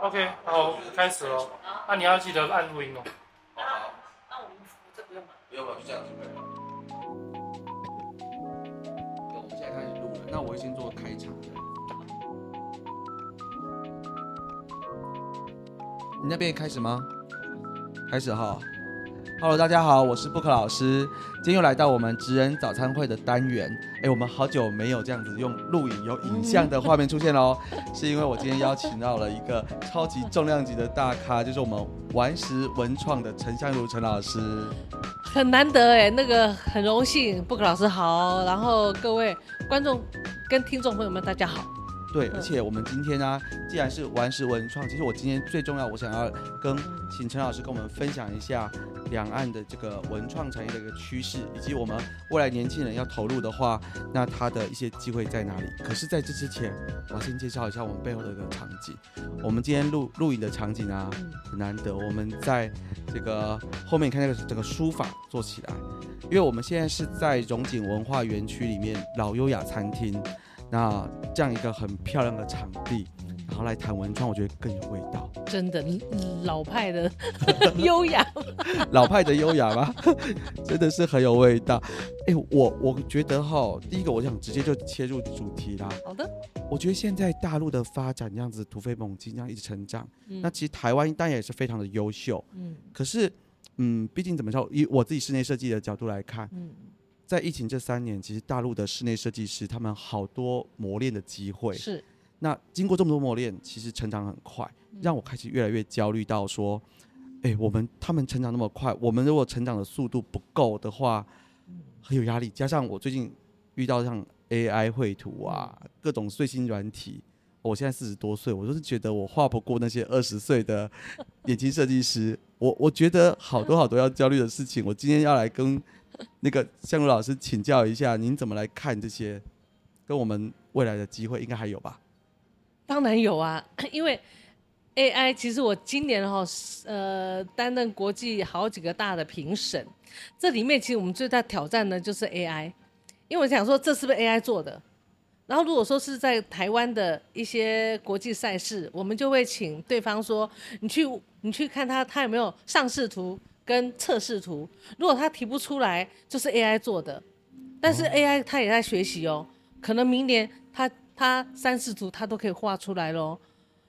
OK，好，开始喽。那你要记得按录音哦。好，那我们这不用吗？不用吧，就这样子可以。我们现在开始录了，那我会先做开场。你那边开始吗？开始哈。Hello，大家好，我是布克老师。今天又来到我们职人早餐会的单元。哎，我们好久没有这样子用录影有影像的画面出现喽，是因为我今天邀请到了一个超级重量级的大咖，就是我们顽石文创的陈香如陈老师。很难得哎，那个很荣幸，布克老师好，然后各位观众跟听众朋友们大家好。对，而且我们今天呢，既然是顽石文创，其实我今天最重要，我想要跟请陈老师跟我们分享一下两岸的这个文创产业的一个趋势，以及我们未来年轻人要投入的话，那他的一些机会在哪里？可是在这之前，我要先介绍一下我们背后的一个场景。我们今天录录影的场景啊，很难得，我们在这个后面看那个整个书法做起来，因为我们现在是在荣景文化园区里面老优雅餐厅。那这样一个很漂亮的场地，然后来谈文创，我觉得更有味道。真的老派的 优雅，老派的优雅吗？真的是很有味道。哎，我我觉得哈，第一个我想直接就切入主题啦。好的。我觉得现在大陆的发展这样子突飞猛进，这样一直成长。那其实台湾当然也是非常的优秀。嗯。可是，嗯，毕竟怎么说，以我自己室内设计的角度来看，嗯。在疫情这三年，其实大陆的室内设计师他们好多磨练的机会。是。那经过这么多磨练，其实成长很快，让我开始越来越焦虑到说，哎，我们他们成长那么快，我们如果成长的速度不够的话，很有压力。加上我最近遇到像 AI 绘图啊，各种最新软体，我现在四十多岁，我就是觉得我画不过那些二十岁的年轻设计师。我我觉得好多好多要焦虑的事情。我今天要来跟。那个向如老师请教一下，您怎么来看这些？跟我们未来的机会应该还有吧？当然有啊，因为 AI 其实我今年哈呃担任国际好几个大的评审，这里面其实我们最大挑战呢就是 AI，因为我想说这是不是 AI 做的？然后如果说是在台湾的一些国际赛事，我们就会请对方说你去你去看它它有没有上视图。跟测试图，如果它提不出来，就是 AI 做的。但是 AI 它也在学习哦，可能明年它它三视图它都可以画出来喽。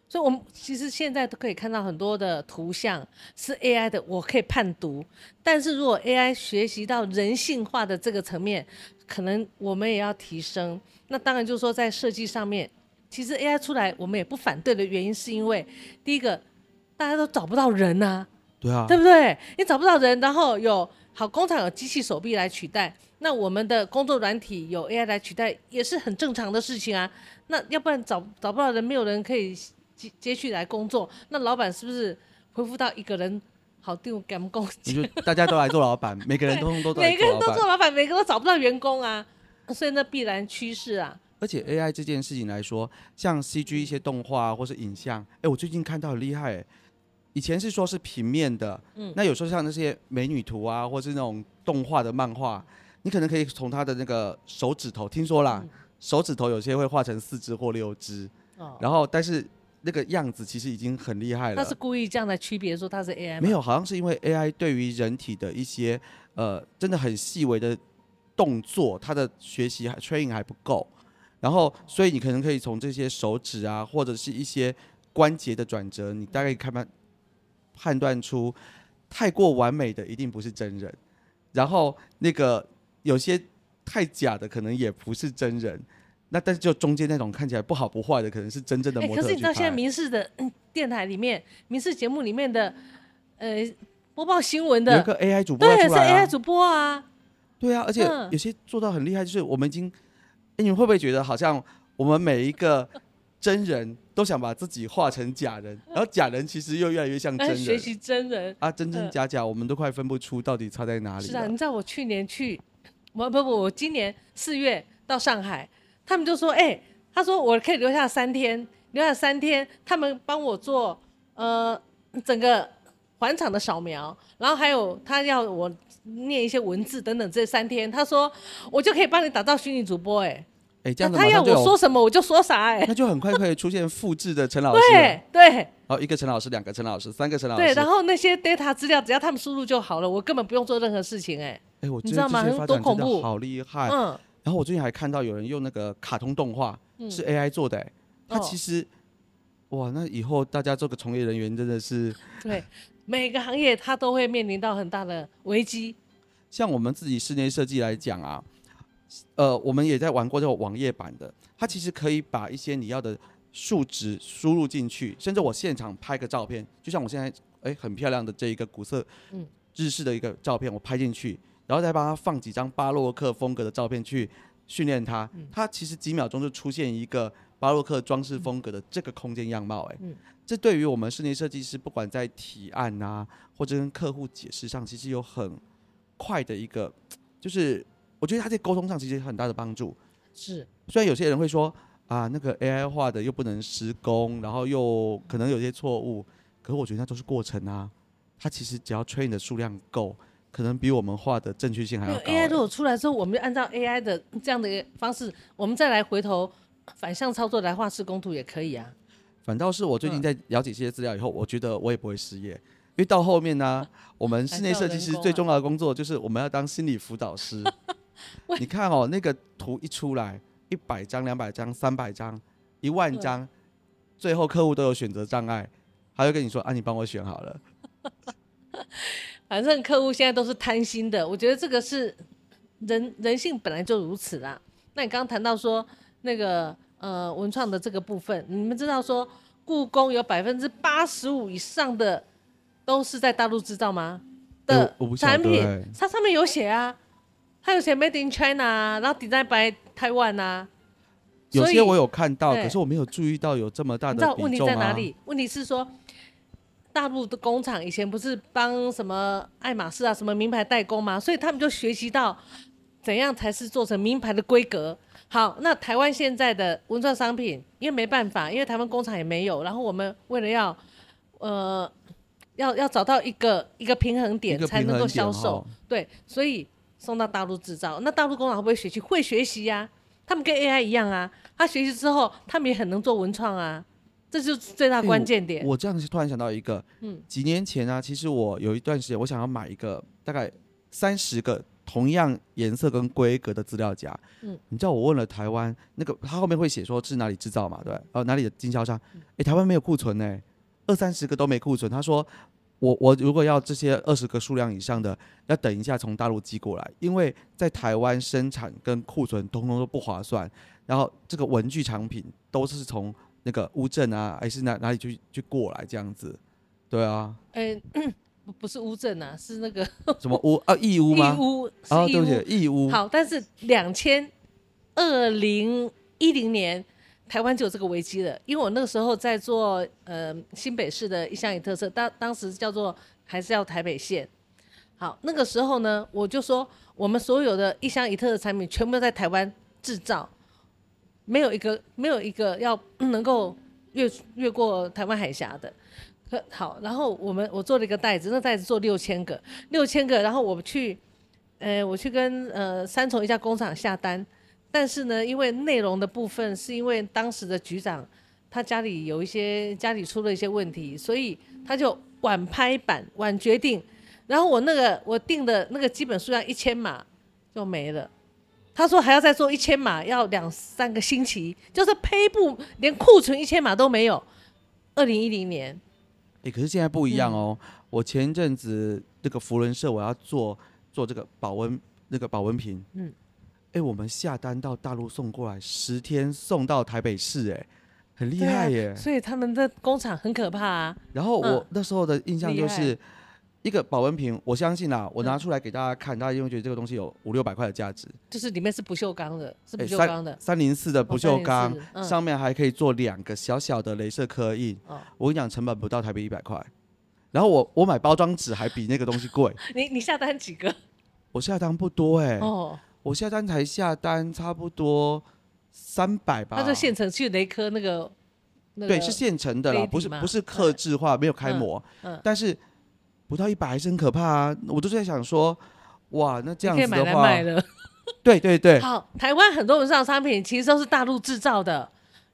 所以，我们其实现在都可以看到很多的图像是 AI 的，我可以判读。但是如果 AI 学习到人性化的这个层面，可能我们也要提升。那当然就是说，在设计上面，其实 AI 出来我们也不反对的原因，是因为第一个大家都找不到人呐。对啊，对不对？你找不到人，然后有好工厂有机器手臂来取代，那我们的工作软体有 AI 来取代，也是很正常的事情啊。那要不然找找不到人，没有人可以接接续来工作，那老板是不是恢复到一个人好定赶工？就大家都来做老板，每个人都都每个人都做老板，每个都找不到员工啊，所以那必然趋势啊。而且 AI 这件事情来说，像 CG 一些动画或是影像，哎，我最近看到很厉害。以前是说是平面的，嗯，那有时候像那些美女图啊，或是那种动画的漫画，你可能可以从他的那个手指头，听说啦，手指头有些会画成四只或六只，哦，然后但是那个样子其实已经很厉害了。他是故意这样来区别说他是 AI？没有，好像是因为 AI 对于人体的一些呃真的很细微的动作，它的学习还 training 还不够，然后所以你可能可以从这些手指啊，或者是一些关节的转折，你大概看看。判断出太过完美的一定不是真人，然后那个有些太假的可能也不是真人，那但是就中间那种看起来不好不坏的可能是真正的模特。可是你知道现在民视的电台里面，民视节目里面的呃播报新闻的有个 AI 主播对，是 AI 主播啊。对啊，而且有些做到很厉害，就是我们已经，哎，你们会不会觉得好像我们每一个真人？都想把自己画成假人，然后假人其实又越来越像真人。学习真人啊，真真假假，我们都快分不出到底差在哪里。是啊，你知道我去年去，我不不，我今年四月到上海，他们就说，哎，他说我可以留下三天，留下三天，他们帮我做呃整个环场的扫描，然后还有他要我念一些文字等等，这三天，他说我就可以帮你打造虚拟主播，哎。哎，这样子他要我说什么我就说啥，哎，那就很快可以出现复制的陈老师。了，对对。然后一个陈老师，两个陈老师，三个陈老师，对，然后那些 data 资料只要他们输入就好了，我根本不用做任何事情，哎，哎，我你知道吗多恐怖好厉害。嗯，然后我最近还看到有人用那个卡通动画，嗯。是 AI 做的、哎，它哦其实，哇，那以后大家做个从业人员真的是，对，每个行业它都会面临到很大的危机，像我们自己室内设计来讲啊，呃，我们也在玩过这种网页版的，它其实可以把一些你要的数值输入进去，甚至我现场拍个照片，就像我现在哎很漂亮的这一个古色嗯。日式的一个照片，我拍进去，然后再帮它放几张巴洛克风格的照片去训练它，嗯。它其实几秒钟就出现一个巴洛克装饰风格的这个空间样貌、哎、嗯。这对于我们室内设计师，不管在提案啊，或者跟客户解释上，其实有很快的一个，就是我觉得他在沟通上其实有很大的帮助。是虽然有些人会说啊，那个 AI 化的又不能施工，然后又可能有些错误，可是我觉得那都是过程啊。它其实只要 train 的数量够，可能比我们画的正确性还要高、AI 如欸。果出来之后，我们就按照 AI 的这样的方式，我们再来回头反向操作来画施工图也可以啊。反倒是我最近在了解这些资料以后，我觉得我也不会失业，因为到后面呢，我们 室内设计师最重要的工作就是我们要当心理辅导师。喂你看哦，那个图一出来，一百张、两百张、三百张、一万张，最后客户都有选择障碍，他就跟你说啊，你帮我选好了。反正客户现在都是贪心的，我觉得这个是人人性本来就如此啦。那你刚刚谈到说那个呃文创的这个部分，你们知道说故宫有百分之八十五以上的都是在大陆制造吗？哎的产品它上面有写啊，它有写 Made in China 啊，然后 Design by Taiwan 啊。有些我有看到，可是我没有注意到有这么大你知道问题的比重啊。在哪里？问题是说，大陆的工厂以前不是帮什么爱马仕啊、什么名牌代工吗？所以他们就学习到怎样才是做成名牌的规格。好，那台湾现在的文创商品，因为没办法，因为台湾工厂也没有，然后我们为了要呃要要找到一个一个平衡一点，才能够销售哦。对，所以送到大陆制造。那大陆工厂会不会学习？会学习呀、他们跟 AI 一样啊，他学习之后，他们也很能做文创啊，这就是最大哎关键点。我这样子突然想到一个，嗯几年前啊，其实我有一段时间，我想要买一个大概三十个同样颜色跟规格的资料夹。嗯你知道我问了台湾那个，他后面会写说是哪里制造嘛，对吧，呃，哪里的经销商？嗯诶，台湾没有库存呢、二三十个都没库存。他说我我如果要这些二十个数量以上的，要等一下从大陆寄过来，因为在台湾生产跟库存通通都不划算。然后这个文具产品都是从那个乌镇啊，还是哪哪里去去过来这样子，对啊，哎、不不是乌镇啊，是那个 什么乌啊义乌义吗？乌，是啊，义乌。对不起，义乌。好，但是两千二零一零年，台湾就有这个危机了，因为我那个时候在做呃新北市的一乡一特色，当当时叫做还是要台北县。好，那个时候呢，我就说我们所有的一乡一特的产品全部在台湾制造，没有一个没有一个要能够越越过台湾海峡的。好，然后我们我做了一个袋子，那袋子做六千个，六千个，然后我去，呃，我去跟呃三重一家工厂下单，但是呢，因为内容的部分是因为当时的局长他家里有一些家里出了一些问题，所以他就晚拍板晚决定，然后我那个我定的那个基本数量一千码就没了。他说还要再做一千码，要两三个星期，就是胚布连库存一千码都没有。二零一零年，哎、可是现在不一样嗯哦。我前一阵子那个福伦社，我要做做这个保温那个保温瓶，嗯嗯，哎、我们下单到大陆送过来，十天送到台北市、哎，很厉害耶。所以他们的工厂很可怕啊。然后我嗯那时候的印象就是。一个保温瓶，我相信啊，我拿嗯出来给大家看，大家因为觉得这个东西有五六百块的价值。就是里面是不锈钢的，是不哎锈钢的。三零四的不锈钢，304嗯上面还可以做两个小小的镭射刻印。哦我跟你讲，成本不到台币一百块。然后我我买包装纸还比那个东西贵。你你下单几个？我下单不多哎、哦，我下单才下单差不多三百吧。他就现成去雷科那个那个对，是现成的啦，不是不是刻制化，没有开模。嗯但是不到一百还是很可怕啊！我都在想说，哇，那这样子的话。对对对，好，台湾很多文创商品其实都是大陆制造的。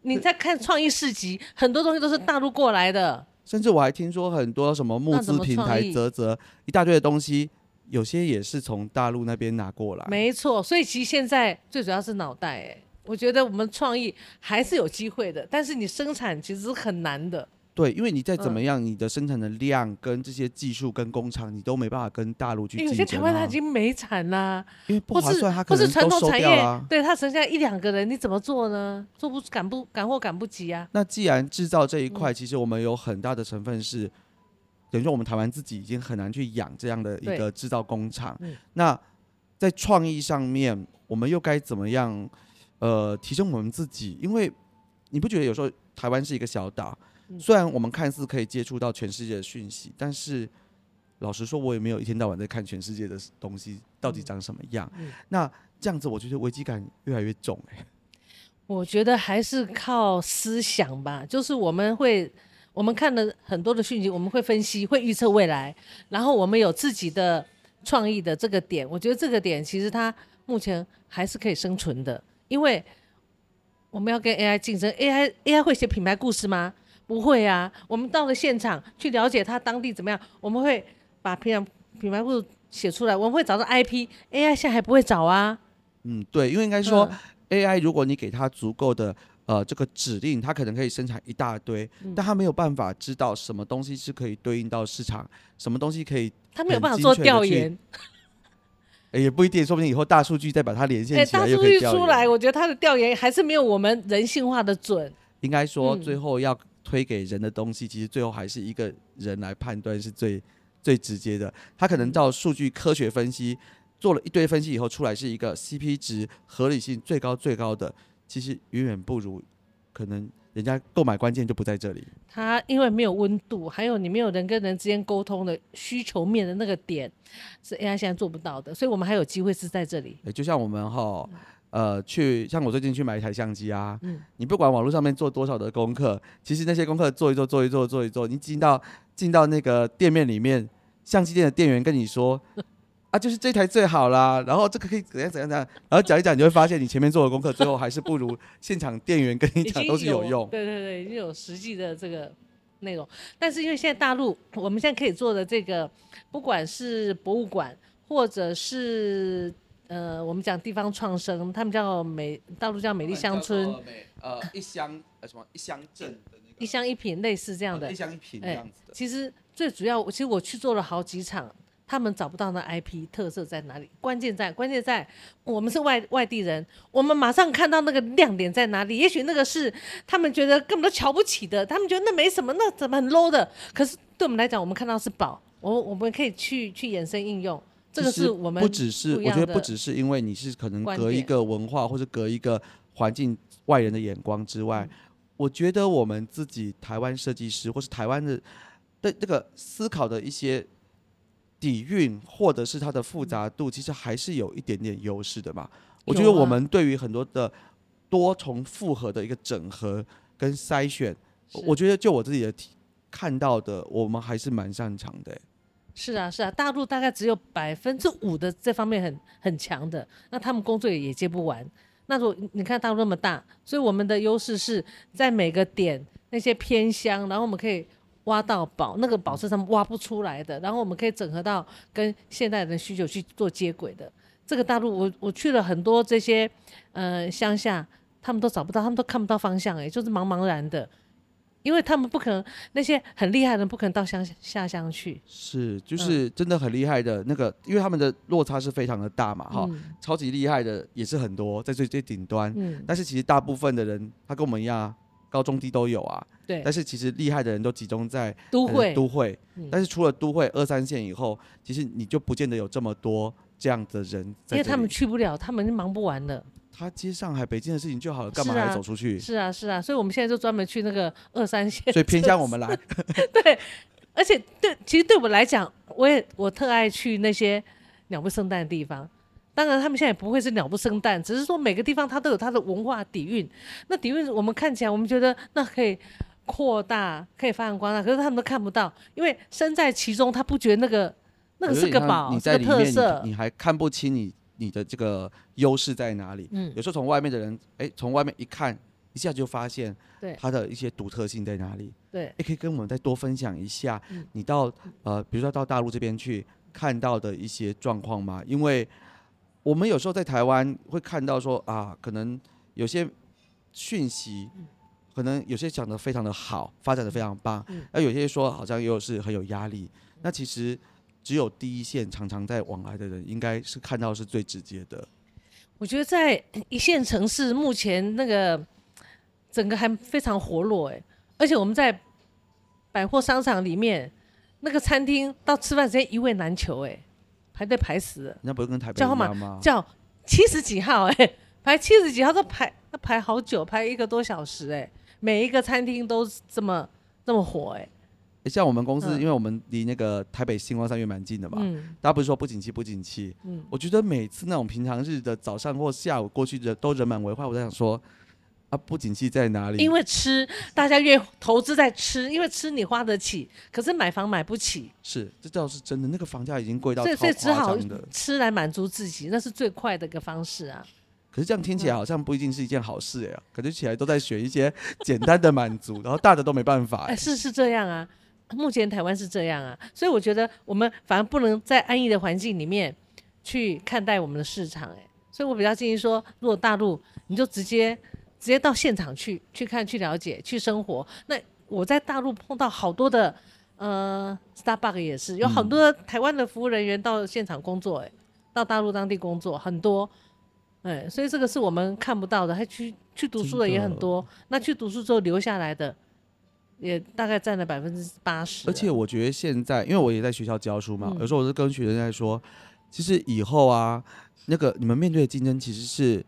你在看创意市集，很多东西都是大陆过来的。甚至我还听说很多什么募资平台、泽泽一大堆的东西，有些也是从大陆那边拿过来。没错，所以其实现在最主要是脑袋，哎，我觉得我们创意还是有机会的，但是你生产其实是很难的。对，因为你再怎么样，你的生产的量跟这些技术跟工厂，你都没办法跟大陆去竞争。有些台湾它已经没产啦，因为不划算，它可能都收掉了。对，它剩下一两个人，你怎么做呢？做不赶不赶货赶不及啊。那既然制造这一块，其实我们有很大的成分是，等于说我们台湾自己已经很难去养这样的一个制造工厂。那在创意上面，我们又该怎么样？呃，提升我们自己？因为你不觉得有时候台湾是一个小岛？虽然我们看似可以接触到全世界的讯息，但是老实说，我也没有一天到晚在看全世界的东西到底长什么样。那这样子，我觉得危机感越来越重哎。我觉得还是靠思想吧，就是我们会，我们看了很多的讯息，我们会分析，会预测未来，然后我们有自己的创意的这个点。我觉得这个点其实它目前还是可以生存的，因为我们要跟 AI 竞争，AI AI 会写品牌故事吗？不会啊，我们到了现场去了解它当地怎么样，我们会把品牌品牌故事写出来，我们会找到 IP，AI 现在还不会找啊。嗯，对，因为应该说 AI，如果你给它足够的呃这个指令，它可能可以生产一大堆，但它没有办法知道什么东西是可以对应到市场，什么东西可以，它没有办法做调研。也不一定，说不定以后大数据再把它连线起来，大数据出来，我觉得它的调研还是没有我们人性化的准。应该说最后要。推给人的东西，其实最后还是一个人来判断是最最直接的。他可能照数据科学分析，做了一堆分析以后出来是一个 CP 值合理性最高最高的，其实远远不如可能人家购买关键就不在这里。他因为没有温度，还有你没有人跟人之间沟通的需求面的那个点，是 AI 现在做不到的。所以我们还有机会是在这里。就像我们哈。呃，去像我最近去买一台相机啊，你不管网络上面做多少的功课，其实那些功课做一做，做一做，做一做，你进到进到那个店面里面，相机店的店员跟你说，啊，就是这台最好啦，然后这个可以怎样怎样怎样，然后讲一讲，你就会发现你前面做的功课，最后还是不如现场店员跟你讲都是有用。对对对，已经有实际的这个内容，但是因为现在大陆，我们现在可以做的这个，不管是博物馆或者是。呃，我们讲地方创生，他们叫美，大陆叫美丽乡村，呃，一乡呃什么一乡镇的那个一乡一品，类似这样的，一乡一品这样子的。其实最主要，其实我去做了好几场，他们找不到那 IP 特色在哪里，关键在关键在我们是外外地人，我们马上看到那个亮点在哪里。也许那个是他们觉得根本都瞧不起的，他们觉得那没什么，那怎么很 low 的？可是对我们来讲，我们看到是宝，我我们可以去去延伸应用。这个是我们不只是，我觉得不只是因为你是可能隔一个文化或者隔一个环境外人的眼光之外，我觉得我们自己台湾设计师或是台湾的的这个思考的一些底蕴或者是它的复杂度，其实还是有一点点优势的嘛。我觉得我们对于很多的多重复合的一个整合跟筛选，我觉得就我自己的看到的，我们还是蛮擅长的。是啊，是啊，大陆大概只有百分之五的这方面很很强的，那他们工作也接不完。那如果你看大陆那么大，所以我们的优势是在每个点那些偏乡，然后我们可以挖到宝，那个宝是他们挖不出来的，然后我们可以整合到跟现代人的需求去做接轨的。这个大陆，我我去了很多这些呃乡下，他们都找不到，他们都看不到方向，哎，就是茫茫然的。因为他们不可能，那些很厉害的人不可能到乡下乡去。是，就是真的很厉害的那个，因为他们的落差是非常的大嘛，哈，超级厉害的也是很多，在最最顶端。嗯。但是其实大部分的人，他跟我们一样，高中低都有啊。对。但是其实厉害的人都集中在都会。都会。但是除了都会二三线以后，其实你就不见得有这么多这样的人。因为他们去不了，他们忙不完了。他接上海、北京的事情就好了，干嘛还走出去？是啊，是啊，所以我们现在就专门去那个二三线。所以偏向我们来。对，而且对，其实对我来讲，我也我特爱去那些鸟不生蛋的地方。当然，他们现在也不会是鸟不生蛋，只是说每个地方它都有它的文化底蕴。那底蕴我们看起来，我们觉得那可以扩大，可以发扬光大，可是他们都看不到，因为身在其中，他不觉得那个那个是个宝，是个特色。你还看不清你。你的这个优势在哪里。嗯有时候从外面的人，哎，从外面一看，一下就发现对它的一些独特性在哪里。对，也可以跟我们再多分享一下嗯，你到呃，比如说到大陆这边去看到的一些状况吗？因为我们有时候在台湾会看到说啊，可能有些讯息，可能有些讲的非常的好，发展的非常棒嗯，那、有些说好像又是很有压力。那其实只有第一线常常在往来的人，应该是看到是最直接的。我觉得在一线城市目前那个整个还非常活络哎，而且我们在百货商场里面那个餐厅到吃饭时间一位难求哎，排队排死了，那不是跟台北一叫号码样吗？叫七十几号哎，排七十几号都排要排好久，排一个多小时哎，每一个餐厅都这么这么火哎，诶像我们公司，嗯因为我们离那个台北星光三月蛮近的嘛，嗯大家不是说不景气不景气，嗯，我觉得每次那种平常日的早上或下午过去的都人满为患，我在想说啊，不景气在哪里？因为吃大家越投资在吃，因为吃你花得起，可是买房买不起。是这倒是真的，那个房价已经贵到所以超所以只好。吃来满足自己，那是最快的一个方式啊。可是这样听起来好像不一定是一件好事哎、感觉起来都在选一些简单的满足，然后大的都没办法、哎，哎。是是这样啊，目前台湾是这样啊，所以我觉得我们反而不能在安逸的环境里面去看待我们的市场、哎，所以我比较建议说，如果大陆你就直接直接到现场去去看、去了解、去生活。那我在大陆碰到好多的呃，Starbucks 也是有很多台湾的服务人员到现场工作、哎，到大陆当地工作很多。哎，所以这个是我们看不到的，他去去读书的也很多。那去读书之后留下来的，也大概占了百分之八十。而且我觉得现在，因为我也在学校教书嘛，嗯有时候我是跟学生在说，其实以后啊，那个你们面对的竞争其实是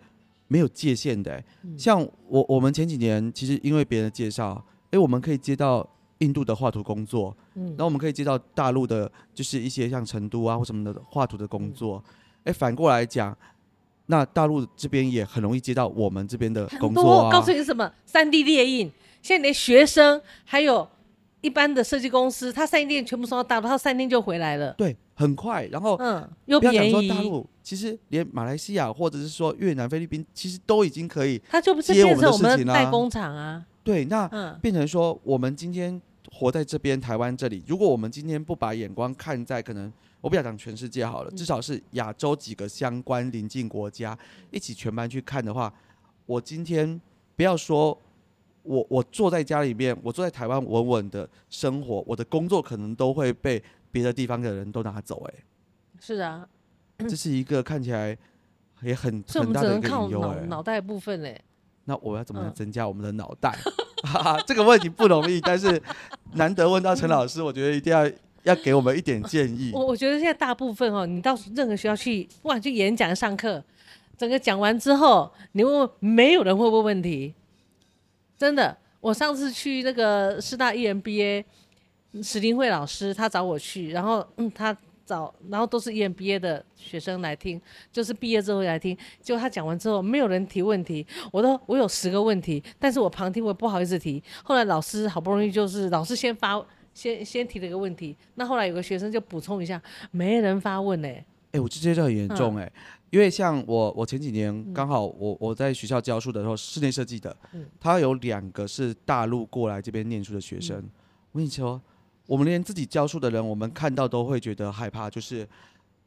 没有界限的、像我我们前几年其实因为别人的介绍，哎、我们可以接到印度的画图工作，嗯然后我们可以接到大陆的，就是一些像成都啊或什么的画图的工作。哎、反过来讲，那大陆这边也很容易接到我们这边的很工作多，啊。告诉你什么？三 D 列印，现在连学生还有一般的设计公司，他三 D 列印全部送到大陆，他三天就回来了。对，很快，然后嗯，又不要讲便宜，说大陆，其实连马来西亚或者是说越南、菲律宾，其实都已经可以他就不是接我们的变成我们代工厂啊。对。那嗯，变成说，我们今天活在这边台湾这里，如果我们今天不把眼光看在可能，我不要讲全世界好了，嗯至少是亚洲几个相关邻近国家一起全班去看的话，我今天不要说。我我坐在家里面，我坐在台湾稳稳的生活，我的工作可能都会被别的地方的人都拿走、哎，是啊，这是一个看起来也很很大的一个隐忧哎。脑脑袋部分嘞。那我要怎么增加我们的脑袋？哈哈哈，这个问题不容易，但是难得问到陈老师，我觉得一定要要给我们一点建议。我我觉得现在大部分哦，你到任何学校去，不管去演讲、上课，整个讲完之后，你问问没有人会问问题，真的。我上次去那个师大 E EMBA，史林慧老师他找我去，然后嗯，他找，然后都是 E EMBA 的学生来听，就是毕业之后来听。结果他讲完之后，没有人提问题，我都我有十个问题，但是我旁听我也不好意思提。后来老师好不容易就是老师先发。先先提了一个问题，那后来有个学生就补充一下，没人发问呢、哎、我觉得这很严重哎、因为像我我前几年嗯刚好我我在学校教书的时候，室内设计的嗯，他有两个是大陆过来这边念书的学生。嗯我跟你说，我们连自己教书的人，我们看到都会觉得害怕，就是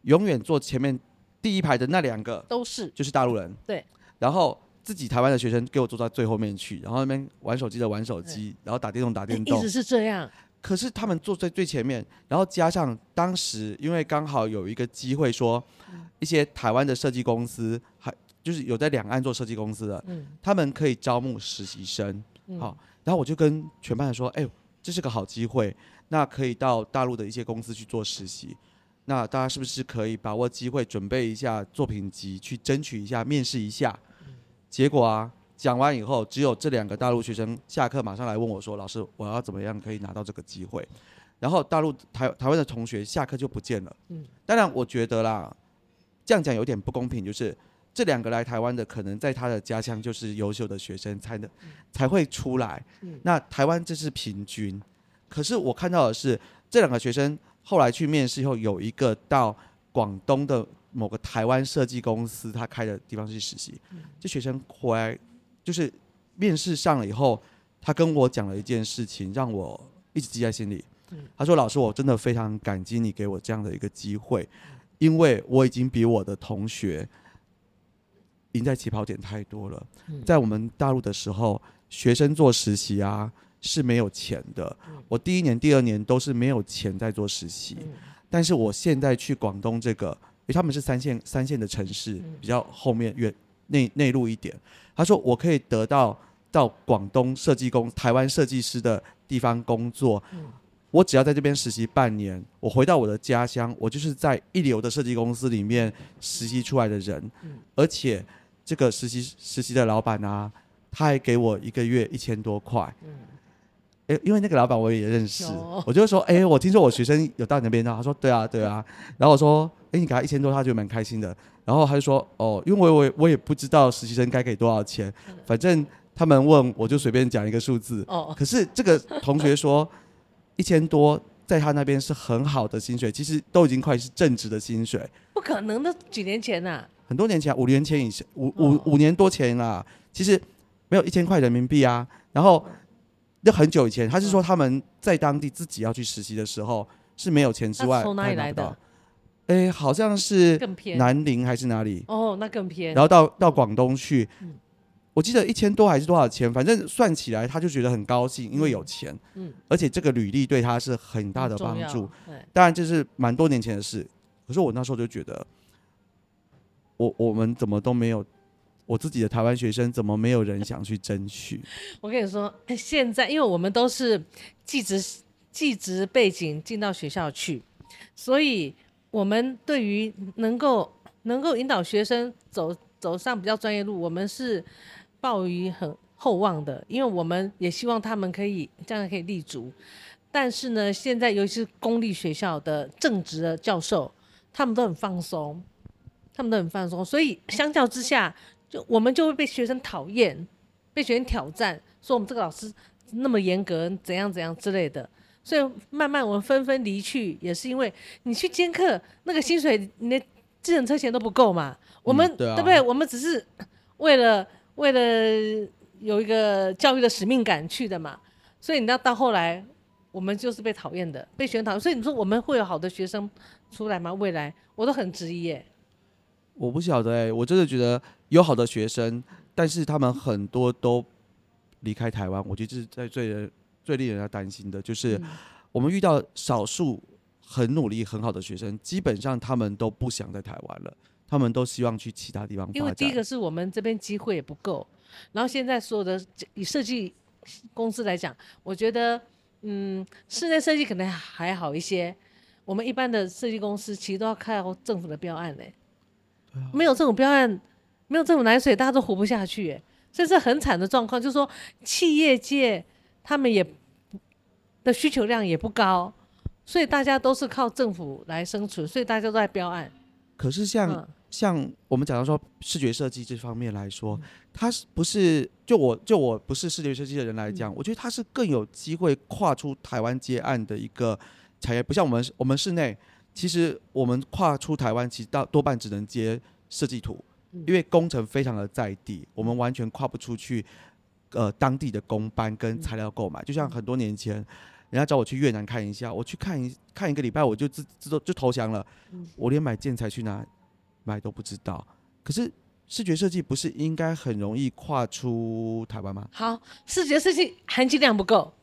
永远坐前面第一排的那两个都是。就是大陆人，对，然后自己台湾的学生给我坐到最后面去，然后那边玩手机的玩手机，然后打电动打电动。一直，是这样，可是他们坐在最前面，然后加上当时因为刚好有一个机会说，一些台湾的设计公司还就是有在两岸做设计公司的，嗯，他们可以招募实习生，嗯。好，然后我就跟全班人说，哎、这是个好机会，那可以到大陆的一些公司去做实习。那大家是不是可以把握机会，准备一下作品集，去争取一下，面试一下？结果啊，讲完以后，只有这两个大陆学生下课马上来问我说：“老师，我要怎么样可以拿到这个机会？”然后大陆台台湾的同学下课就不见了。嗯当然我觉得啦，这样讲有点不公平，就是这两个来台湾的，可能在他的家乡就是优秀的学生才能才会出来。那台湾这是平均，可是我看到的是这两个学生后来去面试以后，有一个到广东的某个台湾设计公司他开的地方去实习。这学生回来就是面试上了以后，他跟我讲了一件事情，让我一直记在心里。他说：“老师，我真的非常感激你给我这样的一个机会，因为我已经比我的同学赢在起跑点太多了。在我们大陆的时候，学生做实习啊是没有钱的。我第一年、第二年都是没有钱在做实习，但是我现在去广东这个，因为他们是三线三线的城市，比较后面远内内陆一点。他说我可以得到到广东设计工台湾设计师的地方工作。”我只要在这边实习半年，我回到我的家乡，我就是在一流的设计公司里面实习出来的人，而且这个实习实习的老板啊，他还给我一个月一千多块。哎，因为那个老板我也认识，我就说，哎，我听说我学生有到你那边，他说，对啊，对啊。然后我说，哎，你给他一千多，他就蛮开心的。然后他就说，哦，因为我我我也不知道实习生该给多少钱，反正他们问我就随便讲一个数字。哦。可是这个同学说。一千多，在他那边是很好的薪水，其实都已经快是正职的薪水。不可能的，几年前呐？很多年前，五年前以前，五五五年多前啦。其实没有一千块人民币啊。然后那很久以前，他是说他们在当地自己要去实习的时候是没有钱之外，从哪里来的？哎，好像是南宁还是哪里？哦，那更偏。然后到到广东去。我记得一千多还是多少钱，反正算起来他就觉得很高兴，因为有钱，嗯，而且这个履历对他是很大的帮助。当然这是蛮多年前的事，可是我那时候就觉得，我我们怎么都没有，我自己的台湾学生怎么没有人想去争取？我跟你说，现在因为我们都是技职技职背景进到学校去，所以我们对于能够能够引导学生走走上比较专业路，我们是。抱于很厚望的，因为我们也希望他们可以这样可以立足。但是呢，现在尤其是公立学校的正职的教授，他们都很放松，他们都很放松，所以相较之下，就我们就会被学生讨厌，被学生挑战，说我们这个老师那么严格，怎样怎样之类的。所以慢慢我们纷纷离去，也是因为你去兼课，那个薪水，你的自行车钱都不够嘛。我们对不对？我们只是为了。为了有一个教育的使命感去的嘛，所以你要到后来，我们就是被讨厌的，被学生讨厌。所以你说我们会有好的学生出来吗？未来我都很质疑耶。我不晓得哎，我真的觉得有好的学生，但是他们很多都离开台湾。我觉得这是在最人最令人家担心的，就是我们遇到少数很努力很好的学生，基本上他们都不想在台湾了。他们都希望去其他地方因为第一个是我们这边机会也不够，然后现在所有的以设计公司来讲，我觉得嗯，室内设计可能还好一些。我们一般的设计公司其实都要靠政府的标案嘞，没有这种标案，没有这种奶水，大家都活不下去。所以是很惨的状况，就是说企业界他们也的需求量也不高，所以大家都是靠政府来生存，所以大家都在标案。可是像。像我们讲到说视觉设计这方面来说，它是不是就我就我不是视觉设计的人来讲，我觉得它是更有机会跨出台湾接案的一个产业。不像我们我们室内，其实我们跨出台湾，其实大多半只能接设计图，因为工程非常的在地，我们完全跨不出去。呃，当地的工班跟材料购买，就像很多年前，人家找我去越南看一下，我去看一看一个礼拜，我就自自动就投降了，我连买建材去哪？买都不知道，可是视觉设计不是应该很容易跨出台湾吗？好，视觉设计含金量不够，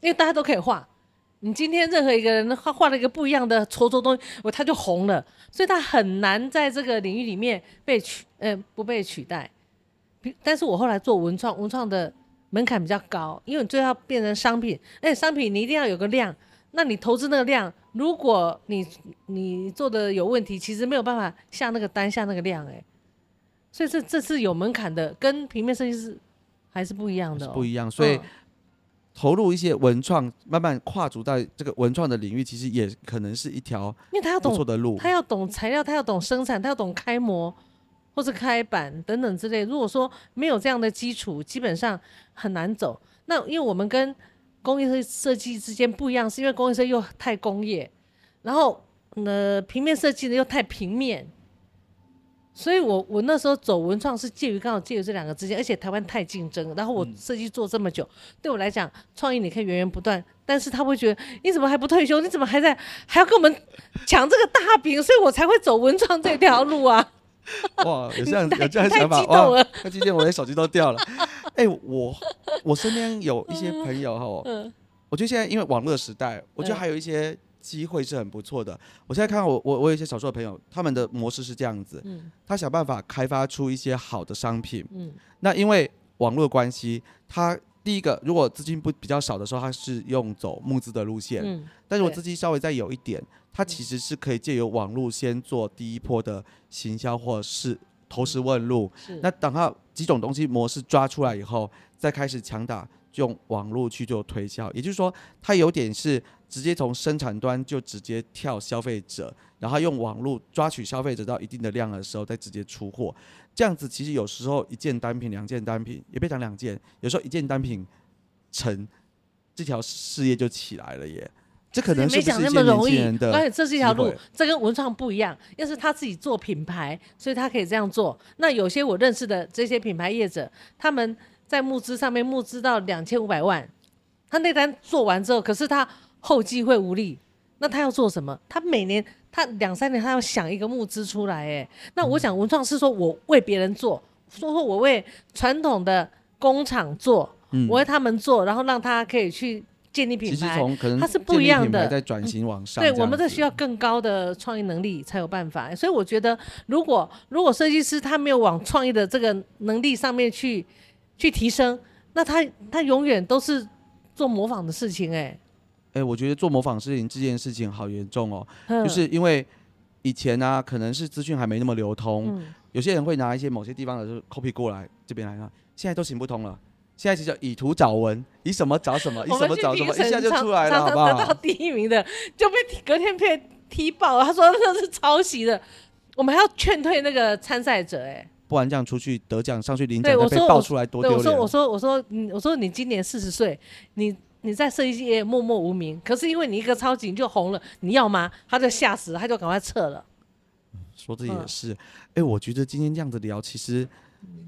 因为大家都可以画。你今天任何一个人画画了一个不一样的戳戳东西，我他就红了，所以他很难在这个领域里面被取，呃，不被取代。但是我后来做文创，文创的门槛比较高，因为你最后变成商品，而且商品你一定要有个量。那你投资那个量，如果你你做的有问题，其实没有办法下那个单下那个量，哎，所以这这是有门槛的，跟平面设计师还是不一样的，不一样。所以投入一些文创，慢慢跨足在这个文创的领域，其实也可能是一条，因为他要懂错的路，他要懂材料，他要懂生产，他要懂开模或者开板等等之类。如果说没有这样的基础，基本上很难走。那因为我们跟工业设设计之间不一样，是因为工业设计又太工业，然后呃平面设计呢又太平面，所以我我那时候走文创是介于刚好介于这两个之间，而且台湾太竞争，然后我设计做这么久，对我来讲创意你可以源源不断，但是他会觉得你怎么还不退休？你怎么还在还要跟我们抢这个大饼？所以我才会走文创这条路啊！哇，有这样 有这样想法太激动哇了！那今天我连手机都掉了。哎、我我身边有一些朋友哈，嗯我觉得现在因为网络时代，我觉得嗯还有一些机会是很不错的。我现在看到我我我有一些少数的朋友，他们的模式是这样子，嗯他想办法开发出一些好的商品。嗯那因为网络关系，他第一个如果资金不比较少的时候，他是用走募资的路线。嗯，但是我资金稍微再有一点，它其实是可以借由网络先做第一波的行销或是投石问路。是那等它几种东西模式抓出来以后，再开始强打用网络去做推销。也就是说，它有点是直接从生产端就直接跳消费者，然后用网络抓取消费者到一定的量的时候，再直接出货。这样子其实有时候一件单品、两件单品，也别讲两件，有时候一件单品成这条事业就起来了耶。这可能是没讲那么容易而且这是一条路这跟文创不一样，要是他自己做品牌，所以他可以这样做。那有些我认识的这些品牌业者，他们在募资上面募资到两千五百万，他那单做完之后，可是他后继会无力，那他要做什么？他每年他两三年他要想一个募资出来，哎，那我想文创是说我为别人做，说说我为传统的工厂做，嗯。我为他们做，然后让他可以去建立品其实牌。从可能它是不一样的。在转型往上对，我们这需要更高的创意能力才有办法，所以我觉得，如果如果设计师他没有往创意的这个能力上面去去提升，那他他永远都是做模仿的事情、哎，哎、我觉得做模仿事情这件事情好严重哦，嗯就是因为以前呢、可能是资讯还没那么流通，嗯有些人会拿一些某些地方的就是 copy 过来这边来看，现在都行不通了。现在就叫以图找文，以什么找什么，以什么找什么，一下就出来了，好不常常得到好？第一名的就被隔天被踢爆了，他说那是抄袭的，我们还要劝退那个参赛者、哎。不然这样出去得奖上去领奖被爆出来多对，丢我说我脸。说我说你我说你今年四十岁，你你在设计界默默无名，可是因为你一个超级你就红了，你要吗？他就吓死了，他就赶快撤了。说的也嗯是，哎、我觉得今天这样子聊，其实，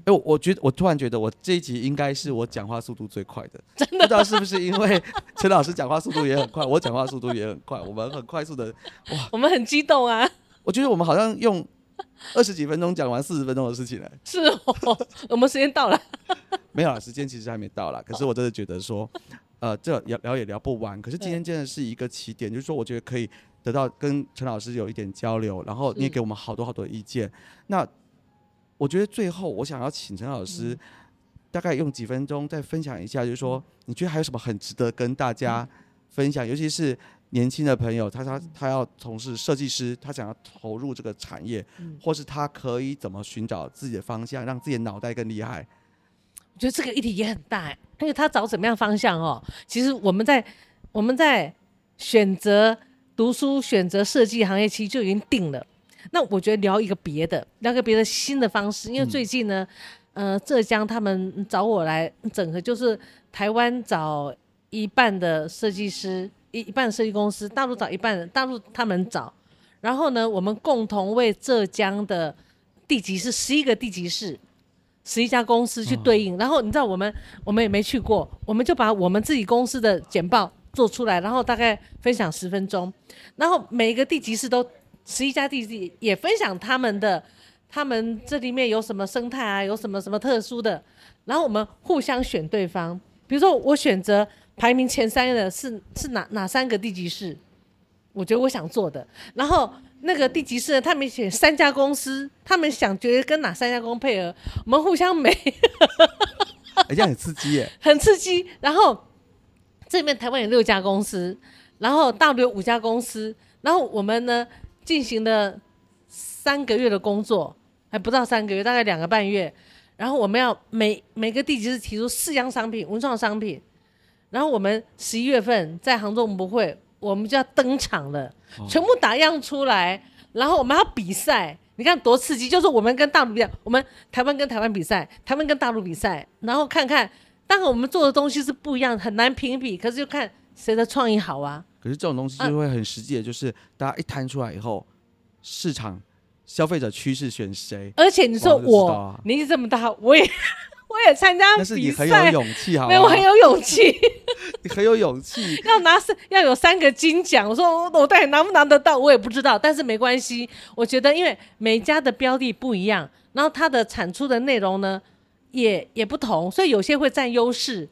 哎、我我觉得我突然觉得我这一集应该是我讲话速度最快的，真的，不知道是不是因为 陈老师讲话速度也很快，我讲话速度也很快，我们很快速的，哇我们很激动啊，我觉得我们好像用二十几分钟讲完四十分钟的事情了。是哦，我们时间到了，没有啦，时间其实还没到啦。可是我真的觉得说，呃，这聊聊也聊不完。可是今天真的是一个起点，就是说，我觉得可以得到跟陈老师有一点交流，然后你也给我们好多好多意见。那我觉得最后我想要请陈老师，大概用几分钟再分享一下，就是说，你觉得还有什么很值得跟大家分享，尤其是。年轻的朋友，他他他要从事设计师，他想要投入这个产业，或是他可以怎么寻找自己的方向，让自己的脑袋更厉害。我觉得这个议题也很大、欸，因为他找怎么样方向哦。其实我们在我们在选择读书、选择设计行业，其实就已经定了。那我觉得聊一个别的，聊个别的新的方式，因为最近呢，呃，浙江他们找我来整合，就是台湾找一半的设计师，一一半设计公司，大陆找一半，大陆他们找，然后呢，我们共同为浙江的地级市十一个地级市。十一家公司去对应，然后你知道我们我们也没去过，我们就把我们自己公司的简报做出来，然后大概分享十分钟，然后每一个地级市都十一家地级也分享他们的，他们这里面有什么生态啊，有什么什么特殊的，然后我们互相选对方，比如说我选择排名前三的是是哪哪三个地级市，我觉得我想做的，然后那个地级市呢，他们选三家公司，他们想觉得跟哪三家公司配合，我们互相美，哎、这样很刺激耶！很刺激。然后这里面台湾有六家公司，然后大陆有五家公司，然后我们呢进行了三个月的工作，还不到三个月，大概两个半月。然后我们要每每个地级市提出四样商品，文创商品。然后我们十一月份在杭州文博会，我们就要登场了，全部打样出来，然后我们要比赛。你看多刺激！就是我们跟大陆比较，我们台湾跟台湾比赛，台湾跟大陆比赛，然后看看，当然我们做的东西是不一样，很难评比，可是就看谁的创意好啊。可是这种东西就会很实际的，就是大家一摊出来以后，市场消费者趋势选谁？而且你说我啊年纪这么大，我也 我也参加但是你很有，勇气，好没有，我很有勇气，你很有勇气。要拿是要有三个金奖。我说我到底拿不拿得到，我也不知道，但是没关系。我觉得因为每家的标的不一样，然后它的产出的内容呢也也不同，所以有些会占优势。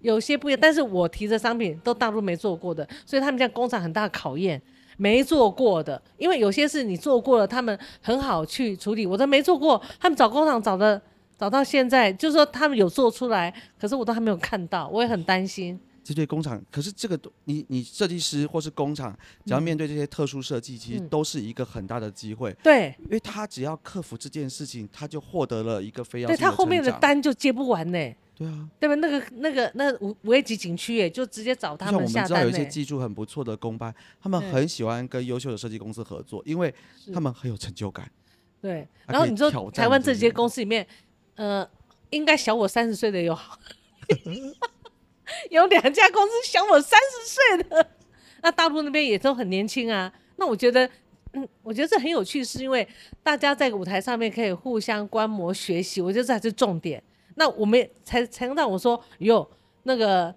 有些不一样，但是我提的商品都大陆没做过的，所以他们家工厂很大的考验，没做过的，因为有些是你做过了，他们很好去处理，我都没做过，他们找工厂找的找到现在，就是说他们有做出来，可是我都还没有看到，我也很担心。这对工厂，可是这个你你设计师或是工厂，只要面对这些特殊设计，其实嗯都是一个很大的机会，对，因为他只要克服这件事情，他就获得了一个非要对他后面的单就接不完呢，对啊。对吧？那个那个那五五 A 级景区哎，就直接找他就像我们下单呢知道有一些。技术很不错的工班，他们很喜欢跟优秀的设计公司合作，因为他们很有成就感。对，然后你说台湾这些公司里面，呃，应该小我三十岁的有，有两家公司小我三十岁的，那大陆那边也都很年轻啊。那我觉得，嗯，我觉得这很有趣，是因为大家在舞台上面可以互相观摩学习，我觉得这才是重点。那我们才才能让我说，哟，那个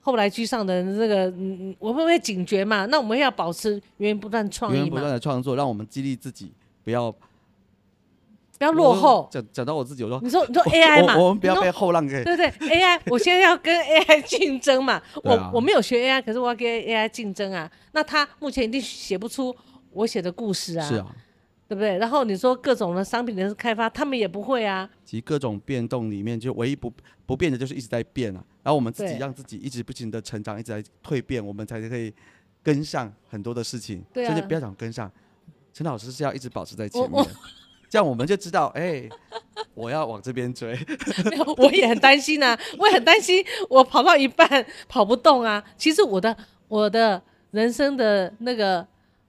后来居上的那个，嗯，嗯我们会警觉嘛？那我们要保持源源不断创意源源不断，的创作，让我们激励自己，不要不要落后。讲讲到我自己，我说你说你说 AI 嘛，我我们不要被后浪给对对，AI，我现在要跟 AI 竞争嘛，我、我没有学 AI，可是我要跟 AI 竞争啊。那他目前一定写不出我写的故事啊，是，啊。对不对？然后你说各种的商品的开发，他们也不会啊，其实各种变动里面，就唯一不不变的就是一直在变啊。然后我们自己让自己一直不停的成长，一直在蜕变，我们才可以跟上很多的事情。对啊甚至不要讲跟上，陈老师是要一直保持在前面，这样我们就知道，哎、我要往这边追。没有，我也很担心啊，我也很担心，我跑到一半跑不动啊。其实我的我的人生的那个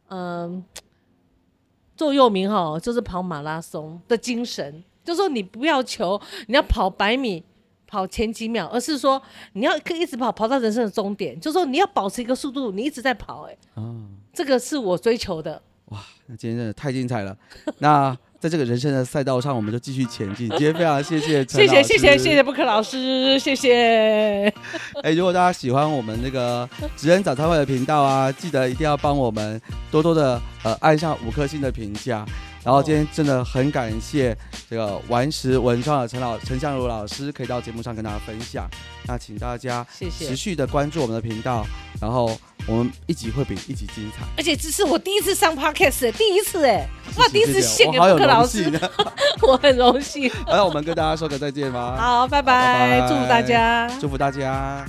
嗯、座右铭哈，就是跑马拉松的精神，就是说你不要求你要跑百米。跑前几秒，而是说你要一直跑，跑到人生的终点。就说你要保持一个速度，你一直在跑、哎，啊，这个是我追求的。哇那今天真的太精彩了。那在这个人生的赛道上，我们就继续前进。今天非常谢谢陈谢老师，谢谢谢谢谢布克老师，谢谢。哎、如果大家喜欢我们那个 职人早餐会的频道啊，记得一定要帮我们多多的呃按上五颗星的评价。然后今天真的很感谢这个顽石文创的陈老陈相如老师可以到节目上跟大家分享。那请大家持续的关注我们的频道，然后我们一集会比一集精彩。而且这是我第一次上 podcast，、第一次哎，哇，第一次献给我好有布克老师。我很荣幸。那我们跟大家说个再见吧。好，拜拜拜拜，祝福大家。祝福大家。